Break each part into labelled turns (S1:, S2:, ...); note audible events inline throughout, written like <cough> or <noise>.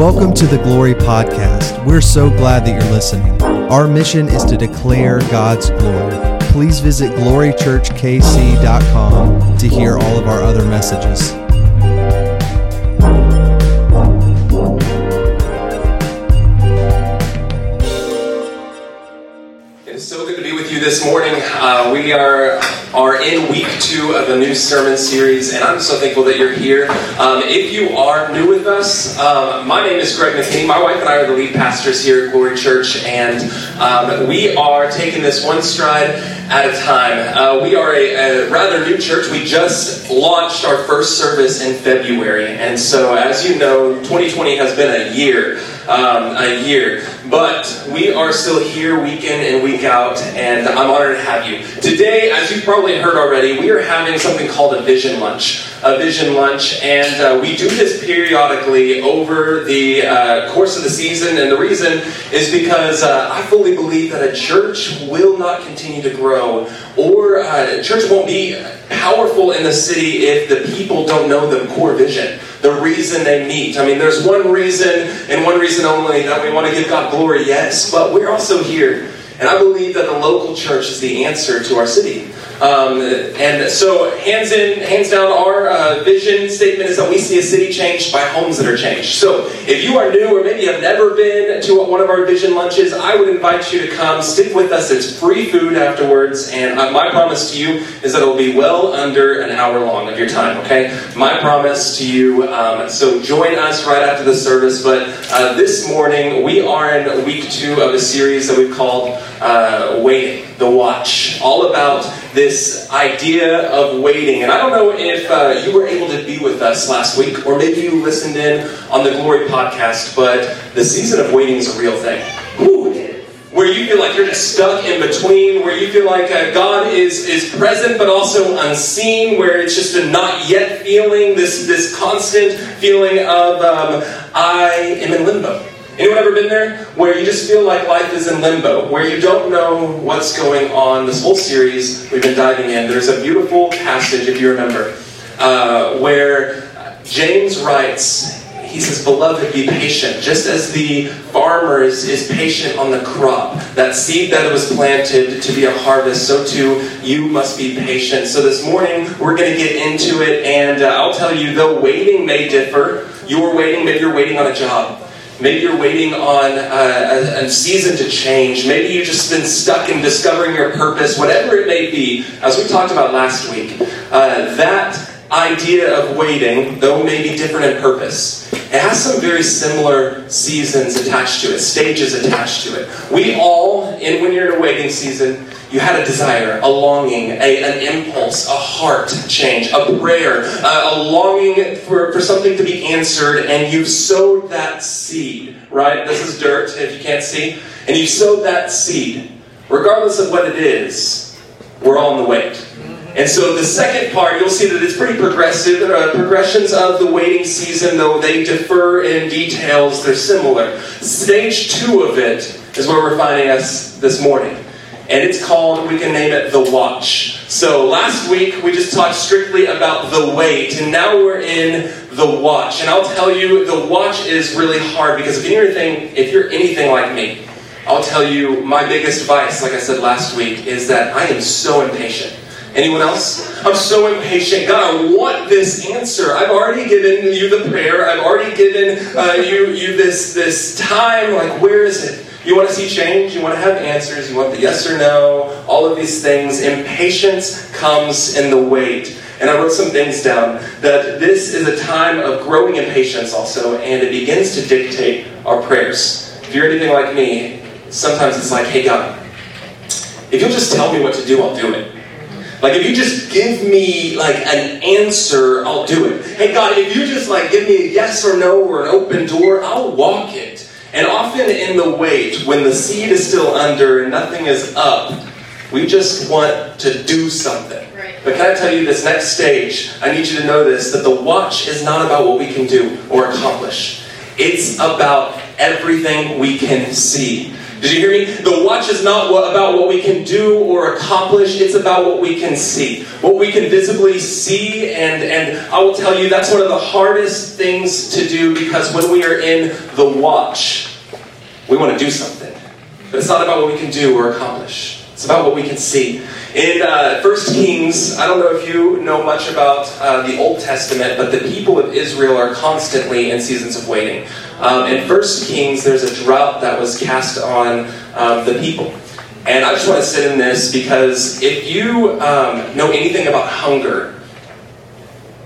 S1: Welcome to the Glory Podcast. We're so glad that you're listening. Our mission is to declare God's glory. Please visit glorychurchkc.com to hear all of our other messages.
S2: It is so good to be with you this morning. Uh, we are are in week two of the new sermon series, and I'm so thankful that you're here. Um, if you are new with us, um, my name is Greg McKinney. My wife and I are the lead pastors here at Glory Church, and um, we are taking this one stride at a time. Uh, we are a, a rather new church. We just launched our first service in February, and so as you know, 2020 has been a year, um, a year. But we are still here week in and week out, and I'm honored to have you. Today, as you've probably heard already, we are having something called a vision lunch. A vision lunch, and uh, we do this periodically over the uh, course of the season. And the reason is because uh, I fully believe that a church will not continue to grow, or uh, a church won't be powerful in the city if the people don't know the core vision the reason they meet. I mean, there's one reason and one reason only that we want to give God glory, yes, but we're also here. And I believe that the local church is the answer to our city. Um, and so, hands in, hands down, our uh, vision statement is that we see a city changed by homes that are changed. So, if you are new or maybe have never been to one of our vision lunches, I would invite you to come. Stick with us. It's free food afterwards, and uh, my promise to you is that it will be well under an hour long of your time. Okay, my promise to you. Um, so, join us right after the service. But uh, this morning we are in week two of a series that we've called uh, "Waiting." The Watch, all about this idea of waiting. And I don't know if uh, you were able to be with us last week, or maybe you listened in on the Glory podcast, but the season of waiting is a real thing. Where you feel like you're just stuck in between, where you feel like uh, God is, is present but also unseen, where it's just a not yet feeling, this, this constant feeling of um, I am in limbo. Anyone ever been there? Where you just feel like life is in limbo, where you don't know what's going on. This whole series we've been diving in, there's a beautiful passage, if you remember, uh, where James writes, he says, Beloved, be patient. Just as the farmer is, is patient on the crop, that seed that was planted to be a harvest, so too you must be patient. So this morning we're going to get into it, and uh, I'll tell you, though waiting may differ, you're waiting, maybe you're waiting on a job. Maybe you're waiting on uh, a, a, season to change. Maybe you've just been stuck in discovering your purpose, whatever it may be. As we talked about last week, uh, that idea of waiting, though may be different in purpose, it has some very similar seasons attached to it, stages attached to it. We all, in when you're in a waiting season, you had a desire, a longing, a, an impulse, a heart change, a prayer, a, a longing for, for something to be answered, and you've sowed that seed, right? This is dirt, if you can't see. And you sowed that seed. Regardless of what it is, we're all in the wait. And so the second part, you'll see that it's pretty progressive. There are progressions of the waiting season, though they differ in details, they're similar. Stage two of it is where we're finding us this morning and it's called, we can name it The Watch. So last week we just talked strictly about the wait, and now we're in The Watch. And I'll tell you, The Watch is really hard because if you're anything, if you're anything like me, I'll tell you my biggest vice, like I said last week, is that I am so impatient. Anyone else? I'm so impatient. God, I want this answer. I've already given you the prayer. I've already given uh, you you this this time. Like, where is it? You want to see change, you want to have answers, you want the yes or no, all of these things. Impatience comes in the wait. And I wrote some things down that this is a time of growing impatience also, and it begins to dictate our prayers. If you're anything like me, sometimes it's like, hey God, if you'll just tell me what to do, I'll do it. Like if you just give me like an answer, I'll do it. Hey God, if you just like give me a yes or no or an open door, I'll walk it. And often in the wait, when the seed is still under and nothing is up, we just want to do something. Right. But can I tell you this next stage? I need you to know this that the watch is not about what we can do or accomplish, it's about everything we can see. Did you hear me? The watch is not what, about what we can do or accomplish, it's about what we can see. What we can visibly see, and, and I will tell you that's one of the hardest things to do because when we are in the watch, we want to do something. But it's not about what we can do or accomplish, it's about what we can see. In uh, 1 Kings, I don't know if you know much about uh, the Old Testament, but the people of Israel are constantly in seasons of waiting. Um, in 1 Kings, there's a drought that was cast on um, the people. And I just want to sit in this because if you um, know anything about hunger,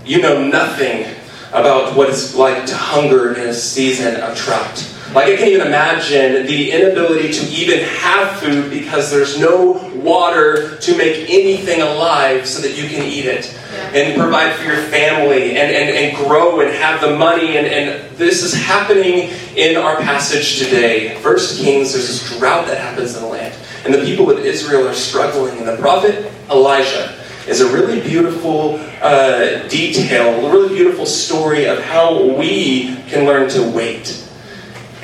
S2: you know nothing about what it's like to hunger in a season of drought. Like, I can't even imagine the inability to even have food because there's no water to make anything alive so that you can eat it and provide for your family and, and, and grow and have the money. And, and this is happening in our passage today. First Kings, there's this drought that happens in the land. And the people of Israel are struggling. And the prophet Elijah is a really beautiful uh, detail, a really beautiful story of how we can learn to wait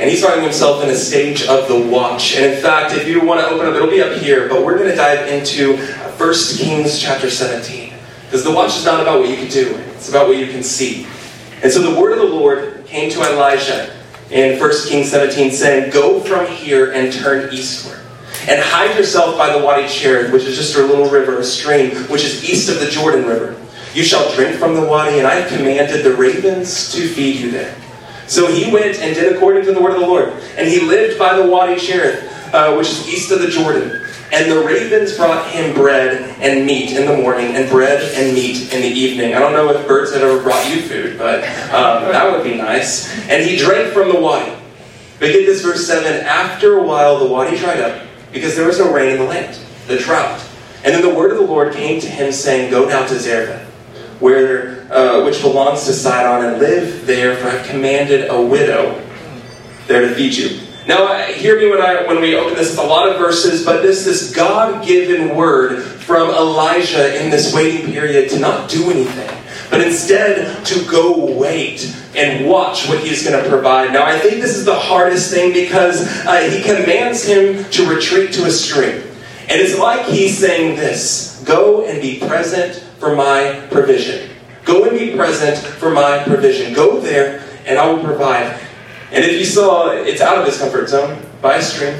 S2: and he's finding himself in a stage of the watch. And in fact, if you want to open up, it'll be up here, but we're going to dive into 1 Kings chapter 17. Because the watch is not about what you can do, it's about what you can see. And so the word of the Lord came to Elijah in 1 Kings 17, saying, Go from here and turn eastward. And hide yourself by the Wadi Cherith, which is just a little river, a stream, which is east of the Jordan River. You shall drink from the Wadi, and I have commanded the ravens to feed you there. So he went and did according to the word of the Lord. And he lived by the Wadi Cherith, uh, which is east of the Jordan. And the ravens brought him bread and meat in the morning, and bread and meat in the evening. I don't know if birds had ever brought you food, but um, that would be nice. And he drank from the wadi. But get this verse 7 After a while, the wadi dried up, because there was no rain in the land, the drought. And then the word of the Lord came to him, saying, Go now to Zarephath where, uh, which belongs to Sidon, and live there, for I've commanded a widow there to feed you. Now, uh, hear me when I when we open this. A lot of verses, but this this God given word from Elijah in this waiting period to not do anything, but instead to go wait and watch what He's going to provide. Now, I think this is the hardest thing because uh, He commands him to retreat to a stream, and it's like He's saying this: "Go and be present for my provision. Go and be present for my provision. Go there, and I will provide. And if you saw, it's out of his comfort zone by a stream.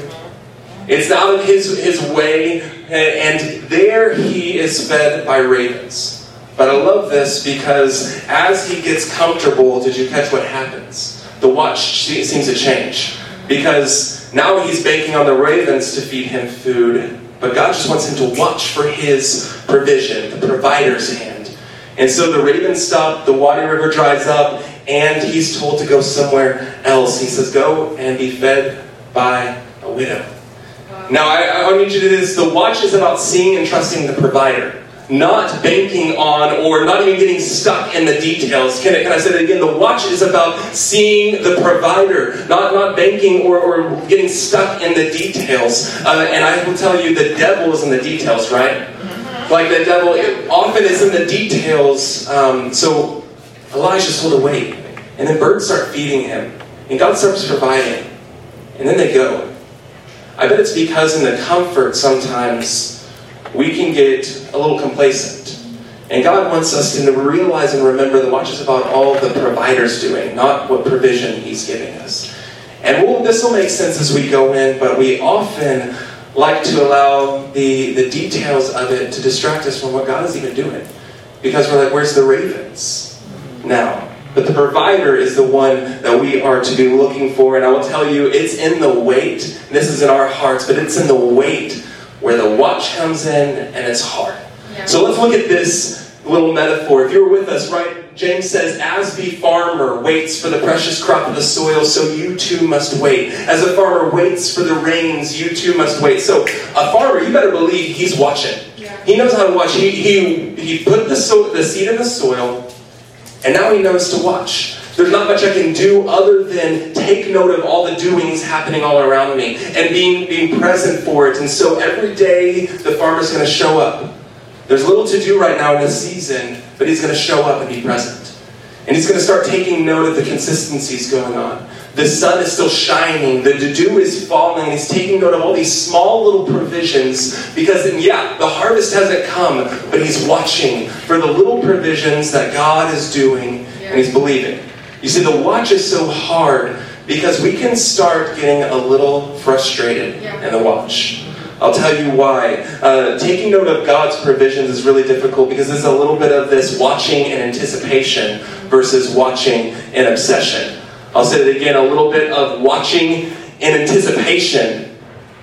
S2: It's out of his, his way, and there he is fed by ravens. But I love this because as he gets comfortable, did you catch what happens? The watch seems to change. Because now he's banking on the ravens to feed him food, but God just wants him to watch for his provision, the provider's hand. And so the ravens stop, the Wadi River dries up, and he's told to go somewhere else. He says, Go and be fed by a widow. Now, I, I need you to do this. The watch is about seeing and trusting the provider not banking on or not even getting stuck in the details. Can I, can I say that again? The watch is about seeing the provider, not, not banking or, or getting stuck in the details. Uh, and I will tell you, the devil is in the details, right? Like the devil often is in the details. Um, so Elijah's told to wait. And then birds start feeding him. And God starts providing. And then they go. I bet it's because in the comfort sometimes we can get a little complacent. And God wants us to realize and remember the watch is about all the provider's doing, not what provision He's giving us. And we'll, this will make sense as we go in, but we often like to allow the, the details of it to distract us from what God is even doing. Because we're like, where's the ravens now? But the provider is the one that we are to be looking for. And I will tell you, it's in the wait. This is in our hearts, but it's in the wait where the watch comes in and it's hard. Yeah. So let's look at this little metaphor. If you're with us, right, James says, As the farmer waits for the precious crop of the soil, so you too must wait. As a farmer waits for the rains, you too must wait. So a farmer, you better believe he's watching. Yeah. He knows how to watch. He, he, he put the, so, the seed in the soil, and now he knows to watch. There's not much I can do other than take note of all the doings happening all around me and being, being present for it. And so every day the farmer's going to show up. There's little to do right now in this season, but he's going to show up and be present. And he's going to start taking note of the consistencies going on. The sun is still shining. The dew is falling. He's taking note of all these small little provisions because, yeah, the harvest hasn't come, but he's watching for the little provisions that God is doing and he's believing. You see, the watch is so hard because we can start getting a little frustrated
S3: Yeah.
S2: in the watch. I'll tell you why. Uh, taking note of God's provisions is really difficult because there's a little bit of this watching in anticipation versus watching in obsession. I'll say it again a little bit of watching in anticipation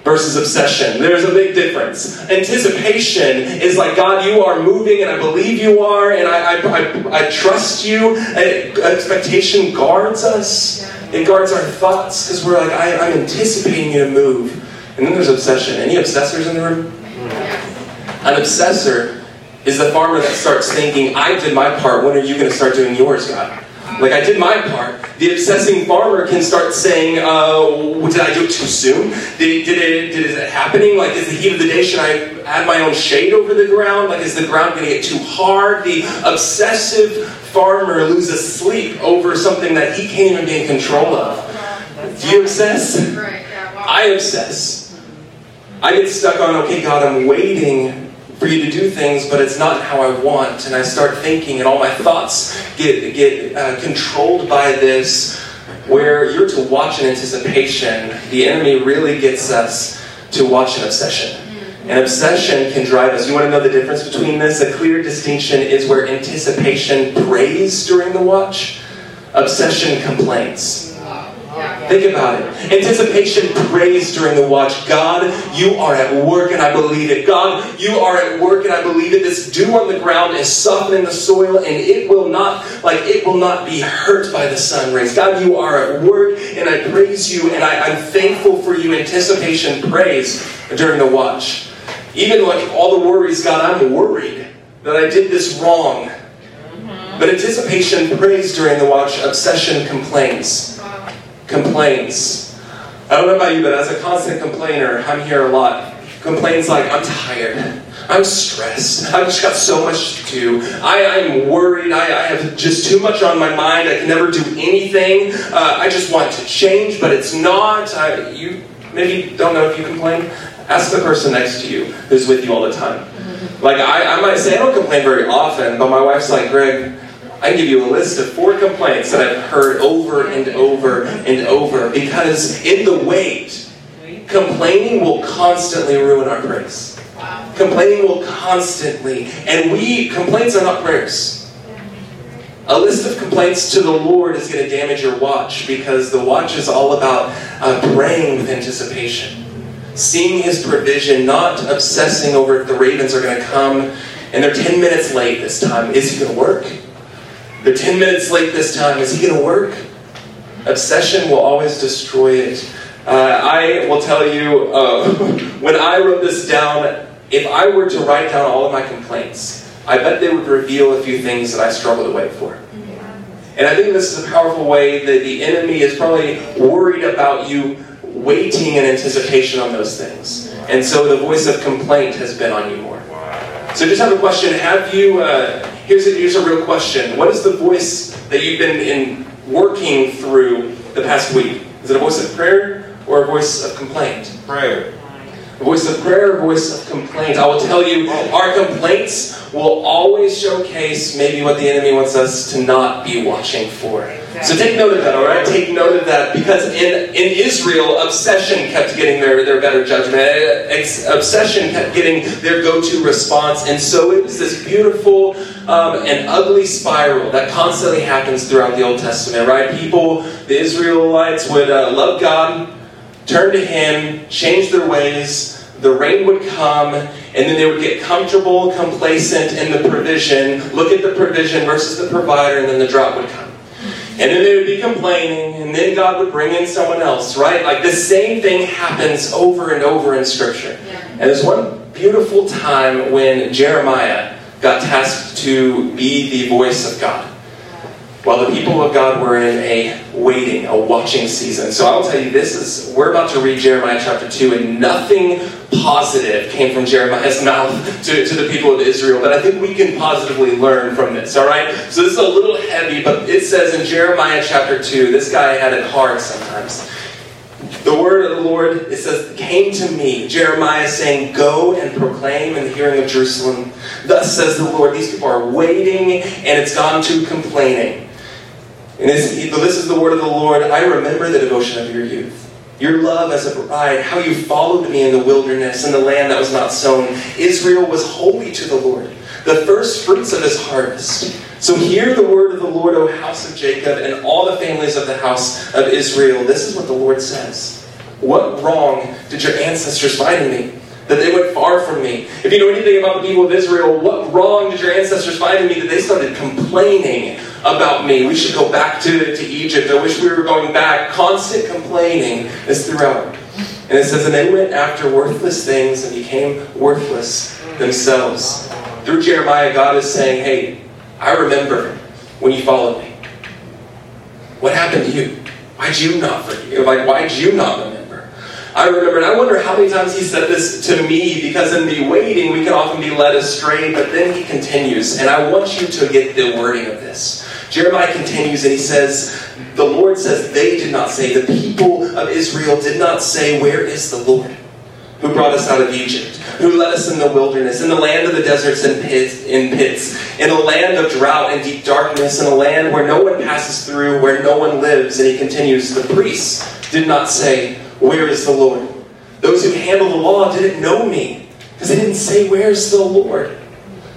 S2: versus obsession. There's a big difference. Anticipation is like, God, you are moving, and I believe you are, and I, I, I, I trust you. And expectation guards us, it guards our thoughts because we're like, I, I'm anticipating you to move. And then there's obsession. Any obsessors in the room? An obsessor is the farmer that starts thinking, I did my part, when are you going to start doing yours, God? Like, I did my part. The obsessing farmer can start saying, uh, did I do it too soon? Did, did, it, did is it happening? Like, is the heat of the day, should I add my own shade over the ground? Like, is the ground going to get too hard? The obsessive farmer loses sleep over something that he can't even be in control of. Do you obsess?
S3: Right, yeah, wow.
S2: I obsess. I get stuck on, okay, God, I'm waiting for you to do things, but it's not how I want. And I start thinking, and all my thoughts get, get uh, controlled by this, where you're to watch in anticipation. The enemy really gets us to watch in obsession. And obsession can drive us. You want to know the difference between this? A clear distinction is where anticipation prays during the watch, obsession complains. Think about it. Anticipation prays during the watch. God, you are at work and I believe it. God, you are at work and I believe it. This dew on the ground is softening the soil and it will not, like, it will not be hurt by the sun rays. God, you are at work and I praise you and I, I'm thankful for you. Anticipation prays during the watch. Even like all the worries, God, I'm worried that I did this wrong. Mm-hmm. But anticipation prays during the watch. Obsession complains
S3: Wow.
S2: complains. I don't know about you, but as a constant complainer, I'm here a lot. Complaints like, I'm tired. I'm stressed. I've just got so much to do. I, I'm worried. I, I have just too much on my mind. I can never do anything. Uh, I just want to change, but it's not. I, you maybe don't know if you complain. Ask the person next to you who's with you all the time. Like, I, I might say, I don't complain very often, but my wife's like, Greg, I give you a list of four complaints that I've heard over and over and over because in the wait, complaining will constantly ruin our praise. Complaining will constantly, and we, complaints are not prayers. A list of complaints to the Lord is going to damage your watch because the watch is all about uh, praying with anticipation, seeing His provision, not obsessing over if the ravens are going to come and they're 10 minutes late this time. Is He going to work? They're 10 minutes late this time. Is He going to work? Obsession will always destroy it. Uh, I will tell you, uh, <laughs> when I wrote this down, if I were to write down all of my complaints, I bet they would reveal a few things that I struggle to wait for. And I think this is a powerful way that the enemy is probably worried about you waiting in anticipation on those things. And so the voice of complaint has been on you more. So just have a question. Have you, uh, here's, a, here's a real question. What is the voice that you've been in working through the past week? Is it a voice of prayer or a voice of complaint?
S4: Prayer.
S2: A voice of prayer, a voice of complaint. I will tell you, our complaints will always showcase maybe what the enemy wants us to not be watching for. So take note of that, all right? Take note of that because in, in Israel, obsession kept getting their, their better judgment. Obsession kept getting their go to response. And so it was this beautiful um, and ugly spiral that constantly happens throughout the Old Testament, right? People, the Israelites, would uh, love God, turn to Him, change their ways, the rain would come, and then they would get comfortable, complacent in the provision, look at the provision versus the provider, and then the drought would come. And then they would be complaining, and then God would bring in someone else, right? Like the same thing happens over and over in Scripture.
S3: Yeah.
S2: And there's one beautiful time when Jeremiah got tasked to be the voice of God. while the people of God were in a waiting, a watching season. So I'll tell you, this is, we're about to read Jeremiah chapter 2, and nothing positive came from Jeremiah's <laughs> mouth to, to the people of Israel, but I think we can positively learn from this, all right? So this is a little heavy, but it says in Jeremiah chapter 2, this guy had it hard sometimes. The word of the Lord, it says, came to me, Jeremiah saying, Go and proclaim in the hearing of Jerusalem. Thus says the Lord, these people are waiting, and it's gone to complaining. And this, this is the word of the Lord. I remember the devotion of your youth your love as a bride, how you followed me in the wilderness, in the land that was not sown. Israel was holy to the Lord, the first fruits of his harvest. So hear the word of the Lord, O house of Jacob, and all the families of the house of Israel. This is what the Lord says. What wrong did your ancestors find in me? That they went far from me. If you know anything about the people of Israel, what wrong did your ancestors find in me that they started complaining about me? We should go back to, to Egypt. I wish we were going back. Constant complaining is throughout. And it says, and they went after worthless things and became worthless themselves. Through Jeremiah, God is saying, hey, I remember when you followed me. What happened to you? Why'd you not forgive? Like, why'd you not remember? I remember, and I wonder how many times he said this to me, because in the waiting we can often be led astray, but then he continues, and I want you to get the wording of this. Jeremiah continues and he says, The Lord says, They did not say, the people of Israel did not say, Where is the Lord? who brought us out of Egypt, who led us in the wilderness, in the land of the deserts and pits, in pits, in a land of drought and deep darkness, in a land where no one passes through, where no one lives. And he continues, the priests did not say, Where is the Lord? Those who handle the law didn't know me, because they didn't say, Where's the Lord?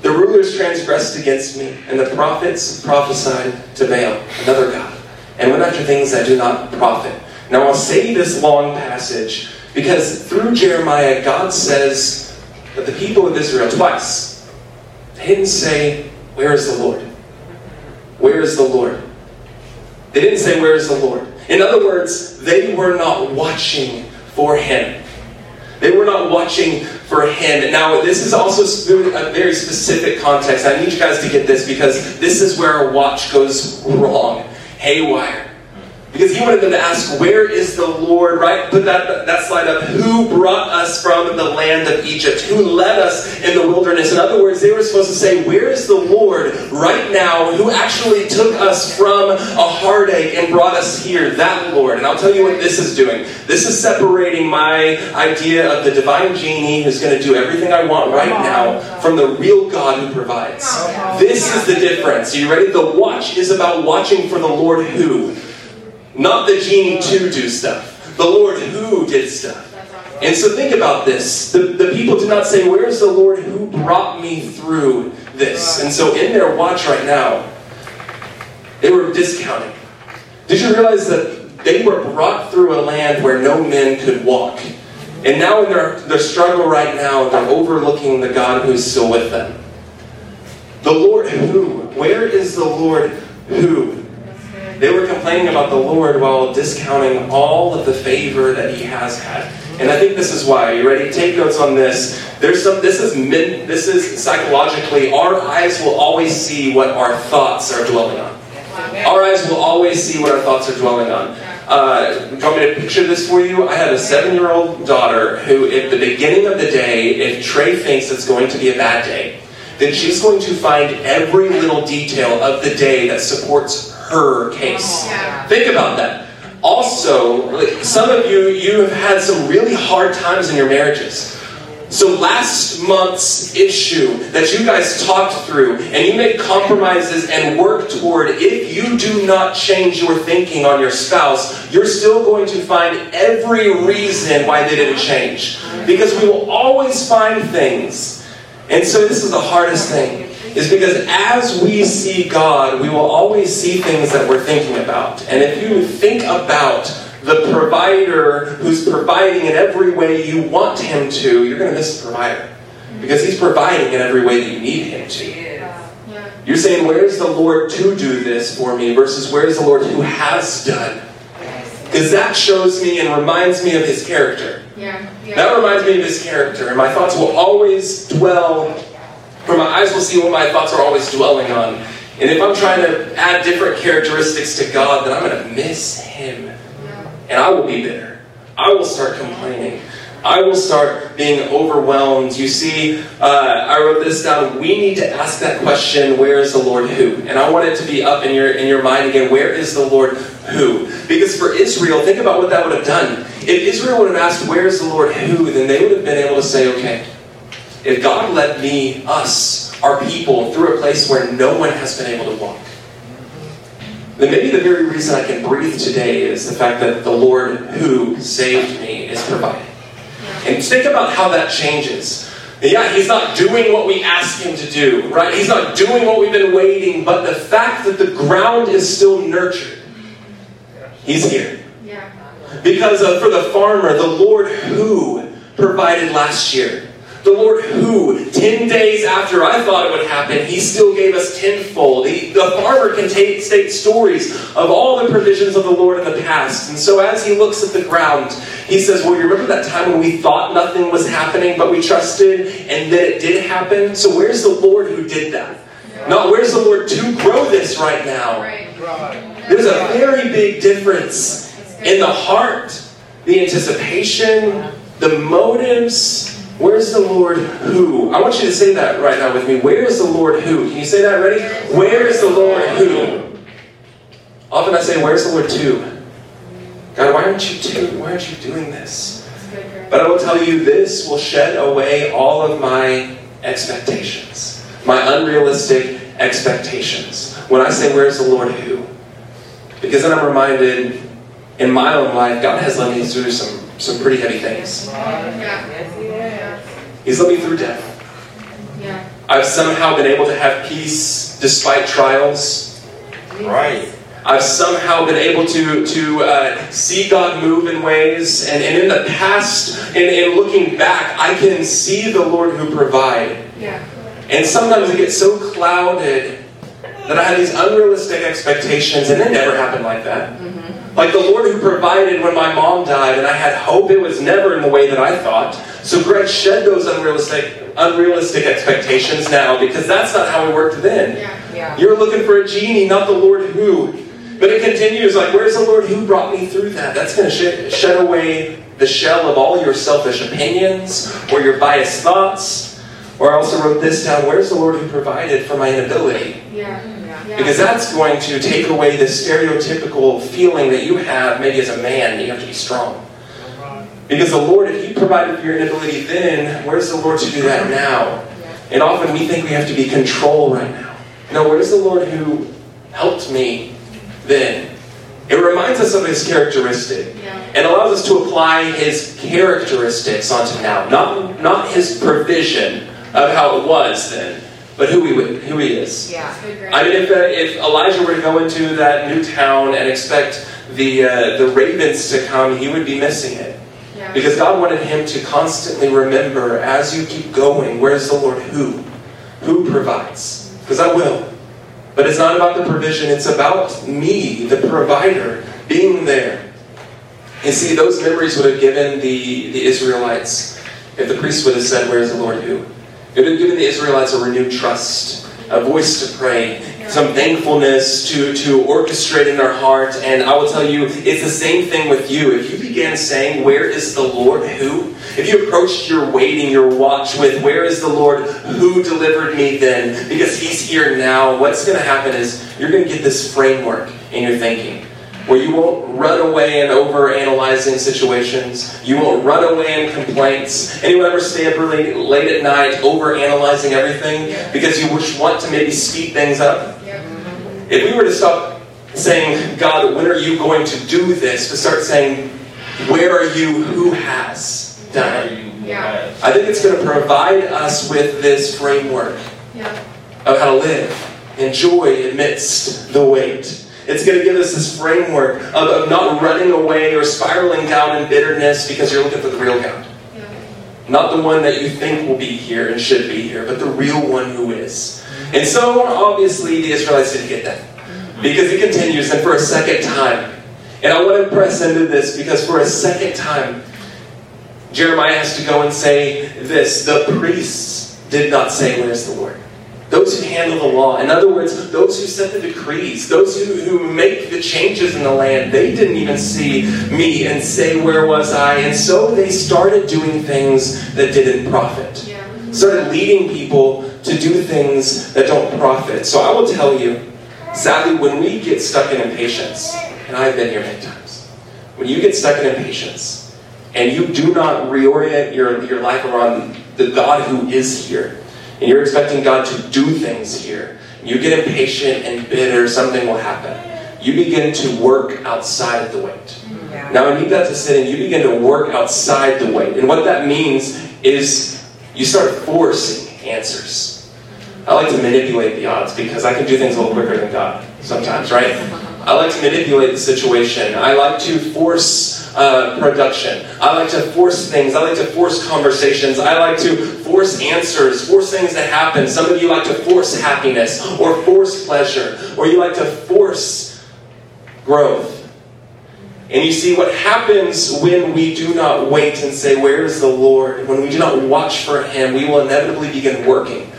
S2: The rulers transgressed against me, and the prophets prophesied to Baal, another god, and went after things that do not profit. Now I'll say this long passage because through Jeremiah, God says that the people of Israel, twice, they didn't say, Where is the Lord? Where is the Lord? They didn't say, Where is the Lord? In other words, they were not watching for Him. They were not watching for Him. Now, this is also a very specific context. I need you guys to get this because this is where a watch goes wrong, haywire. Because he wanted them to ask, Where is the Lord? Right? Put that, that slide up. Who brought us from the land of Egypt? Who led us in the wilderness? In other words, they were supposed to say, Where is the Lord right now who actually took us from a heartache and brought us here? That Lord. And I'll tell you what this is doing. This is separating my idea of the divine genie who's going to do everything I want right now from the real God who provides. This is the difference. Are you ready? The watch is about watching for the Lord who. Not the genie to do stuff. The Lord who did stuff. And so think about this. The, the people did not say, Where's the Lord who brought me through this? And so in their watch right now, they were discounting. Did you realize that they were brought through a land where no men could walk? And now in their, their struggle right now, they're overlooking the God who's still with them. The Lord who? Where is the Lord who? They were complaining about the Lord while discounting all of the favor that He has had. And I think this is why. Are you ready? Take notes on this. There's some. This is this is psychologically. Our eyes will always see what our thoughts are dwelling on. Our eyes will always see what our thoughts are dwelling on. Uh, do you want me to picture this for you? I have a seven-year-old daughter who, at the beginning of the day, if Trey thinks it's going to be a bad day, then she's going to find every little detail of the day that supports her case. Yeah. Think about that. Also, some of you, you have had some really hard times in your marriages. So last month's issue that you guys talked through and you made compromises and worked toward, if you do not change your thinking on your spouse, you're still going to find every reason why they didn't change. Because we will always find things. And so this is the hardest thing is because as we see God, we will always see things that we're thinking about. And if you think about the provider who's providing in every way you want him to, you're going to miss the provider. Because he's providing in every way that you need him to. You're saying, Where's the Lord to do this for me? versus Where's the Lord who has done? Because that shows me and reminds me of his character. Yeah. Yeah. That reminds me of his character. And my thoughts will always dwell for my eyes will see what my thoughts are always dwelling on. And if I'm trying to add different characteristics to God, then I'm going to miss Him. And I will be bitter. I will start complaining. I will start being overwhelmed. You see, uh, I wrote this down. We need to ask that question: Where is the Lord who? And I want it to be up in your in your mind again. Where is the Lord who? Because for Israel, think about what that would have done. If Israel would have asked, "Where is the Lord who?" then they would have been able to say, "Okay, if God led me, us, our people, through a place where no one has been able to walk." then maybe the very reason I can breathe today is the fact that the Lord who saved me is providing. And think about how that changes. Yeah, he's not doing what we ask him to do, right? He's not doing what we've been waiting, but the fact that the ground is still nurtured, he's here.
S3: Yeah.
S2: Because uh, for the farmer, the Lord who provided last year, the Lord who, 10 days after I thought it would happen, He still gave us tenfold. He, the farmer can take, state stories of all the provisions of the Lord in the past. And so as he looks at the ground, he says, Well, you remember that time when we thought nothing was happening, but we trusted, and then it did happen? So where's the Lord who did that? Not where's the Lord to grow this right now? There's a very big difference in the heart, the anticipation, the motives. Where's the Lord who? I want you to say that right now with me. Where is the Lord who? Can you say that ready? Where is the Lord who? Often I say, Where's the Lord to? God, why aren't you to? Why aren't you doing this? But I will tell you, this will shed away all of my expectations, my unrealistic expectations. When I say, Where's the Lord who? Because then I'm reminded in my own life, God has led me through some, some pretty heavy things.
S3: Yeah. Yeah.
S2: He's led me through death.
S3: Yeah.
S2: I've somehow been able to have peace despite trials.
S4: Right.
S2: I've somehow been able to, to uh, see God move in ways, and, and in the past, and, and looking back, I can see the Lord who provide.
S3: Yeah.
S2: And sometimes it gets so clouded that I had these unrealistic expectations, and it never happened like that. Mm-hmm. Like the Lord who provided when my mom died, and I had hope it was never in the way that I thought. So Greg shed those unrealistic, unrealistic expectations now because that's not how it worked then.
S3: Yeah.
S5: Yeah.
S2: You're looking for a genie, not the Lord who. But it continues like, where's the Lord who brought me through that? That's going to shed, shed away the shell of all your selfish opinions or your biased thoughts. Or I also wrote this down where's the Lord who provided for my inability?
S3: Yeah. Yeah.
S2: Because that's going to take away the stereotypical feeling that you have, maybe as a man, that you have to be strong. Because the Lord, if He provided for your inability then, where's the Lord to do that now? And often we think we have to be control right now. No, where's the Lord who helped me then? It reminds us of His characteristic
S3: Yeah.
S2: and allows us to apply His characteristics onto now. Not, not His provision of how it was then, but who He, who he is.
S5: Yeah.
S3: That's good, Greg.
S2: I mean, if, uh, if Elijah were to go into that new town and expect the, uh, the ravens to come, he would be missing it.
S3: Yeah.
S2: Because God wanted him to constantly remember as you keep going, where's the Lord who? Who provides? Because I will. But it's not about the provision, it's about me, the provider, being there. And see, those memories would have given the, the Israelites, if the priest would have said, Where's the Lord who? It have given the Israelites a renewed trust, a voice to pray, some thankfulness to, to orchestrate in their heart. And I will tell you, it's the same thing with you. If you began saying, Where is the Lord who? If you approached your waiting, your watch with, Where is the Lord who delivered me then? Because He's here now, what's going to happen is you're going to get this framework in your thinking where you won't run away and over analyzing situations. You won't run away in complaints. Anyone ever stay up really late at night over analyzing everything because you just want to maybe speed things up? If we were to stop saying, God, when are you going to do this, to start saying, where are you, who has done it?
S3: Yeah.
S2: I think it's going to provide us with this framework
S3: Yeah.
S2: of how to live in joy amidst the wait. It's going to give us this framework of, of not running away or spiraling down in bitterness because you're looking for the real God. Not the one that you think will be here and should be here, but the real one who is. And so, obviously, the Israelites didn't get that. Because it continues, and for a second time. And I want to press into this because for a second time, Jeremiah has to go and say this the priests did not say, Where's the Lord? Those who handle the law. In other words, those who set the decrees, those who, who make the changes in the land, they didn't even see me and say, Where was I? And so they started doing things that didn't profit.
S3: Yeah.
S2: Started leading people to do things that don't profit. So I will tell you, sadly, when we get stuck in impatience, and I've been here many times, when you get stuck in impatience and you do not reorient your, your life around the God who is here, and you're expecting God to do things here, you get impatient and bitter, something will happen. You begin to work outside of the wait. Now, I need that to sit in. You begin to work outside the wait. And what that means is you start forcing answers. I like to manipulate the odds because I can do things a little quicker than God sometimes, right? I like to manipulate the situation. I like to force uh, production. I like to force things. I like to force conversations. I like to force answers, force things to happen. Some of you like to force happiness or force pleasure, or you like to force growth. And you see what happens when we do not wait and say, Where is the Lord? When we do not watch for Him, we will inevitably begin working.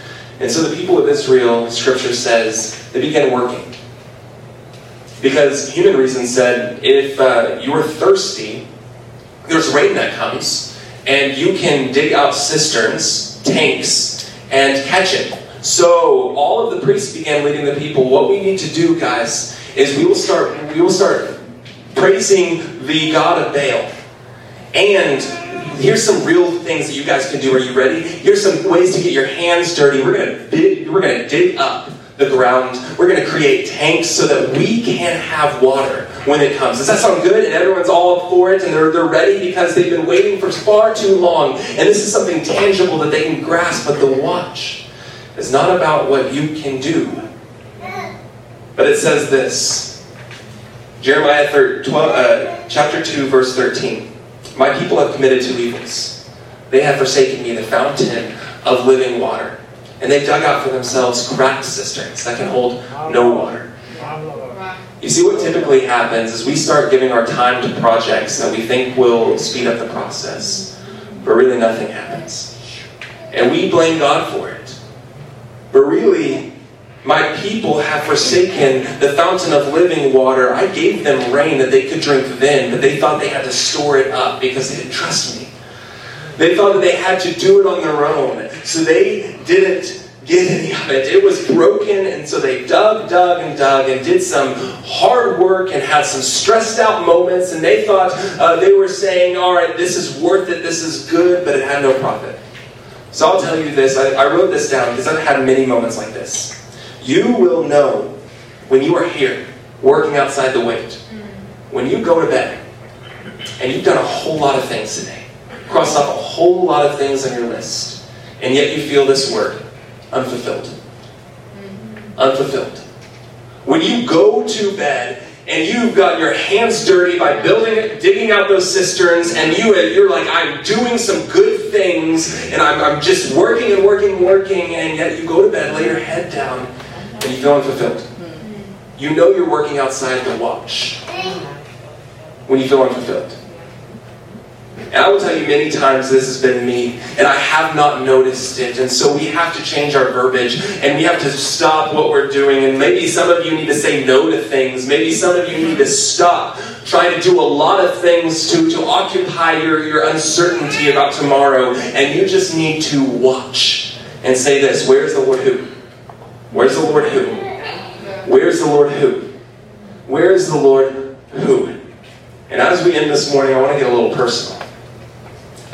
S2: And so the people of Israel, Scripture says, they began working. Because human reason said, if uh, you are thirsty, there's rain that comes, and you can dig out cisterns, tanks, and catch it. So all of the priests began leading the people. What we need to do, guys, is we will start we will start praising the God of Baal. And here's some real things that you guys can do. Are you ready? Here's some ways to get your hands dirty. We're gonna dig, we're gonna dig up the ground. We're gonna create tanks so that we can have water when it comes. Does that sound good? And everyone's all up for it and they're, they're ready because they've been waiting for far too long. And this is something tangible that they can grasp, but the watch is not about what you can do. But it says this. Jeremiah 12, uh, chapter 2, verse 13. My people have committed two evils. They have forsaken me, the fountain of living water. And they dug out for themselves cracked cisterns that can hold no water. You see, what typically happens is we start giving our time to projects that we think will speed up the process, but really nothing happens. And we blame God for it. But really, my people have forsaken the fountain of living water. I gave them rain that they could drink then, but they thought they had to store it up because they didn't trust me. They thought that they had to do it on their own. So they didn't get any of it. It was broken, and so they dug, dug, and dug, and did some hard work and had some stressed out moments. And they thought uh, they were saying, All right, this is worth it, this is good, but it had no profit. So I'll tell you this. I, I wrote this down because I've had many moments like this. You will know when you are here working outside the wait, when you go to bed and you've done a whole lot of things today, crossed off a whole lot of things on your list, and yet you feel this word unfulfilled. Unfulfilled. When you go to bed and you've got your hands dirty by building it, digging out those cisterns, and you, you're like, I'm doing some good things, and I'm, I'm just working and working and working, and yet you go to bed, lay your head down, and you feel unfulfilled. You know you're working outside the watch when you feel unfulfilled. And I will tell you many times this has been me, and I have not noticed it. And so we have to change our verbiage, and we have to stop what we're doing. And maybe some of you need to say no to things. Maybe some of you need to stop trying to do a lot of things to, to occupy your, your uncertainty about tomorrow. And you just need to watch and say this Where's the Lord who? Where's the Lord who? Where's the Lord who? Where is the Lord who? And as we end this morning, I want to get a little personal.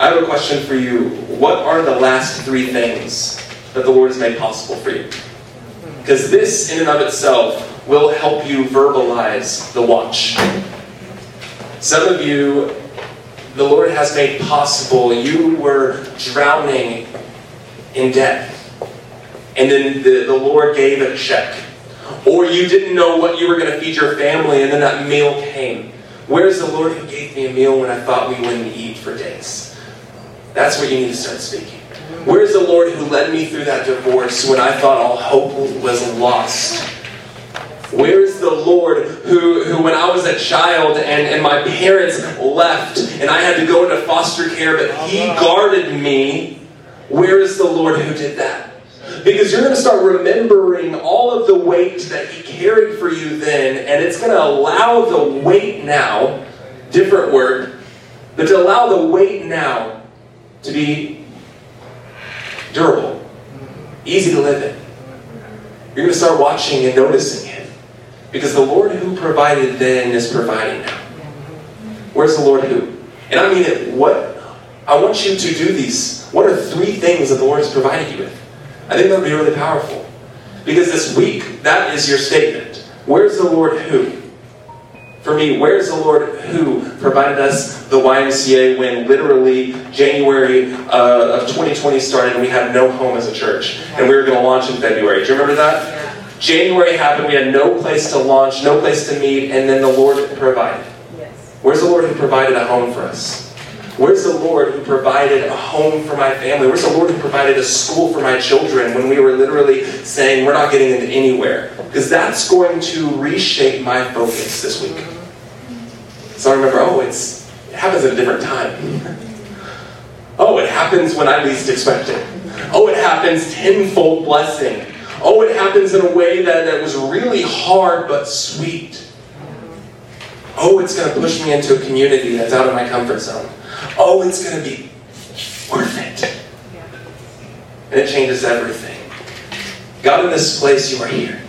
S2: I have a question for you. What are the last three things that the Lord has made possible for you? Because this, in and of itself, will help you verbalize the watch. Some of you, the Lord has made possible, you were drowning in debt. And then the, the Lord gave a check. Or you didn't know what you were going to feed your family, and then that meal came. Where's the Lord who gave me a meal when I thought we wouldn't eat for days? That's where you need to start speaking. Where's the Lord who led me through that divorce when I thought all hope was lost? Where is the Lord who, who when I was a child and, and my parents left and I had to go into foster care, but He guarded me? Where is the Lord who did that? Because you're going to start remembering all of the weight that He carried for you then, and it's going to allow the wait now, different word, but to allow the wait now to be durable, easy to live in. You're going to start watching and noticing it. Because the Lord who provided then is providing now. Where's the Lord who? And I mean it, what I want you to do these. What are three things that the Lord has provided you with? I think that would be really powerful. Because this week, that is your statement. Where's the Lord who? For me, where's the Lord who provided us the YMCA when literally January uh, of 2020 started and we had no home as a church? And we were going to launch in February. Do you remember that? January happened, we had no place to launch, no place to meet, and then the Lord provided. Where's the Lord who provided a home for us? Where's the Lord who provided a home for my family? Where's the Lord who provided a school for my children when we were literally saying we're not getting into anywhere? Because that's going to reshape my focus this week. So I remember, oh, it's it happens at a different time. <laughs> Oh, it happens when I least expect it. Oh, it happens tenfold blessing. Oh, it happens in a way that, that was really hard but sweet. Oh, it's going to push me into a community that's out of my comfort zone. Oh, it's going to be worth it. And it changes everything. God, in this place, you are here.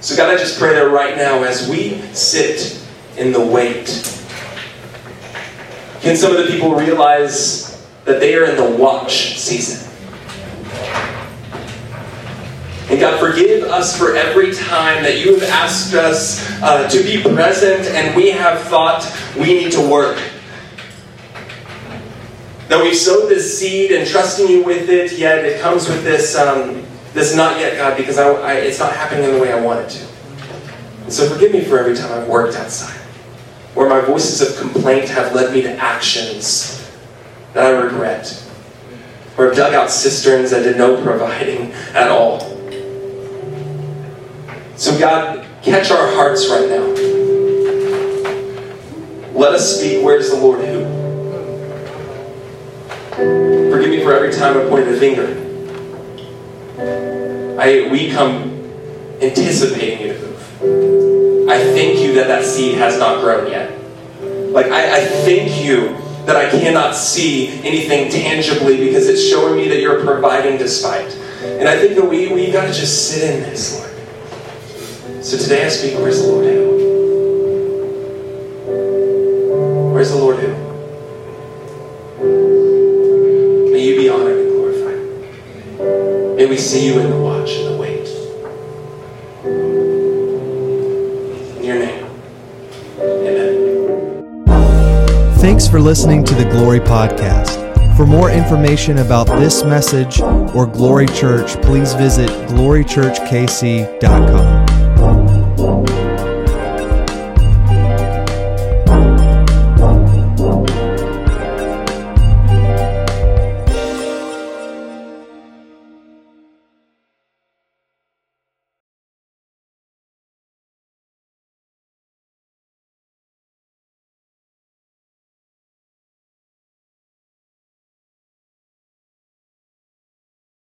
S2: So, God, I just pray that right now as we sit in the wait, can some of the people realize that they are in the watch season? And God, forgive us for every time that you have asked us uh, to be present and we have thought we need to work. That we've sowed this seed and trusting you with it, yet it comes with this, um, this not yet, God, because I, I, it's not happening in the way I want it to. And so forgive me for every time I've worked outside, where my voices of complaint have led me to actions that I regret, where I've dug out cisterns that did no providing at all. So, God, catch our hearts right now. Let us speak, where's the Lord who? Forgive me for every time I pointed a finger. I, we come anticipating you to move. I thank you that that seed has not grown yet. Like, I, I thank you that I cannot see anything tangibly because it's showing me that you're providing despite. And I think that we, we got to just sit in this, Lord. So today I speak, where's the Lord who? Where's the Lord who? May you be honored and glorified. May we see you in the watch and the wait. In your name. Amen.
S1: Thanks for listening to the Glory Podcast. For more information about this message or Glory Church, please visit glorychurchkc.com.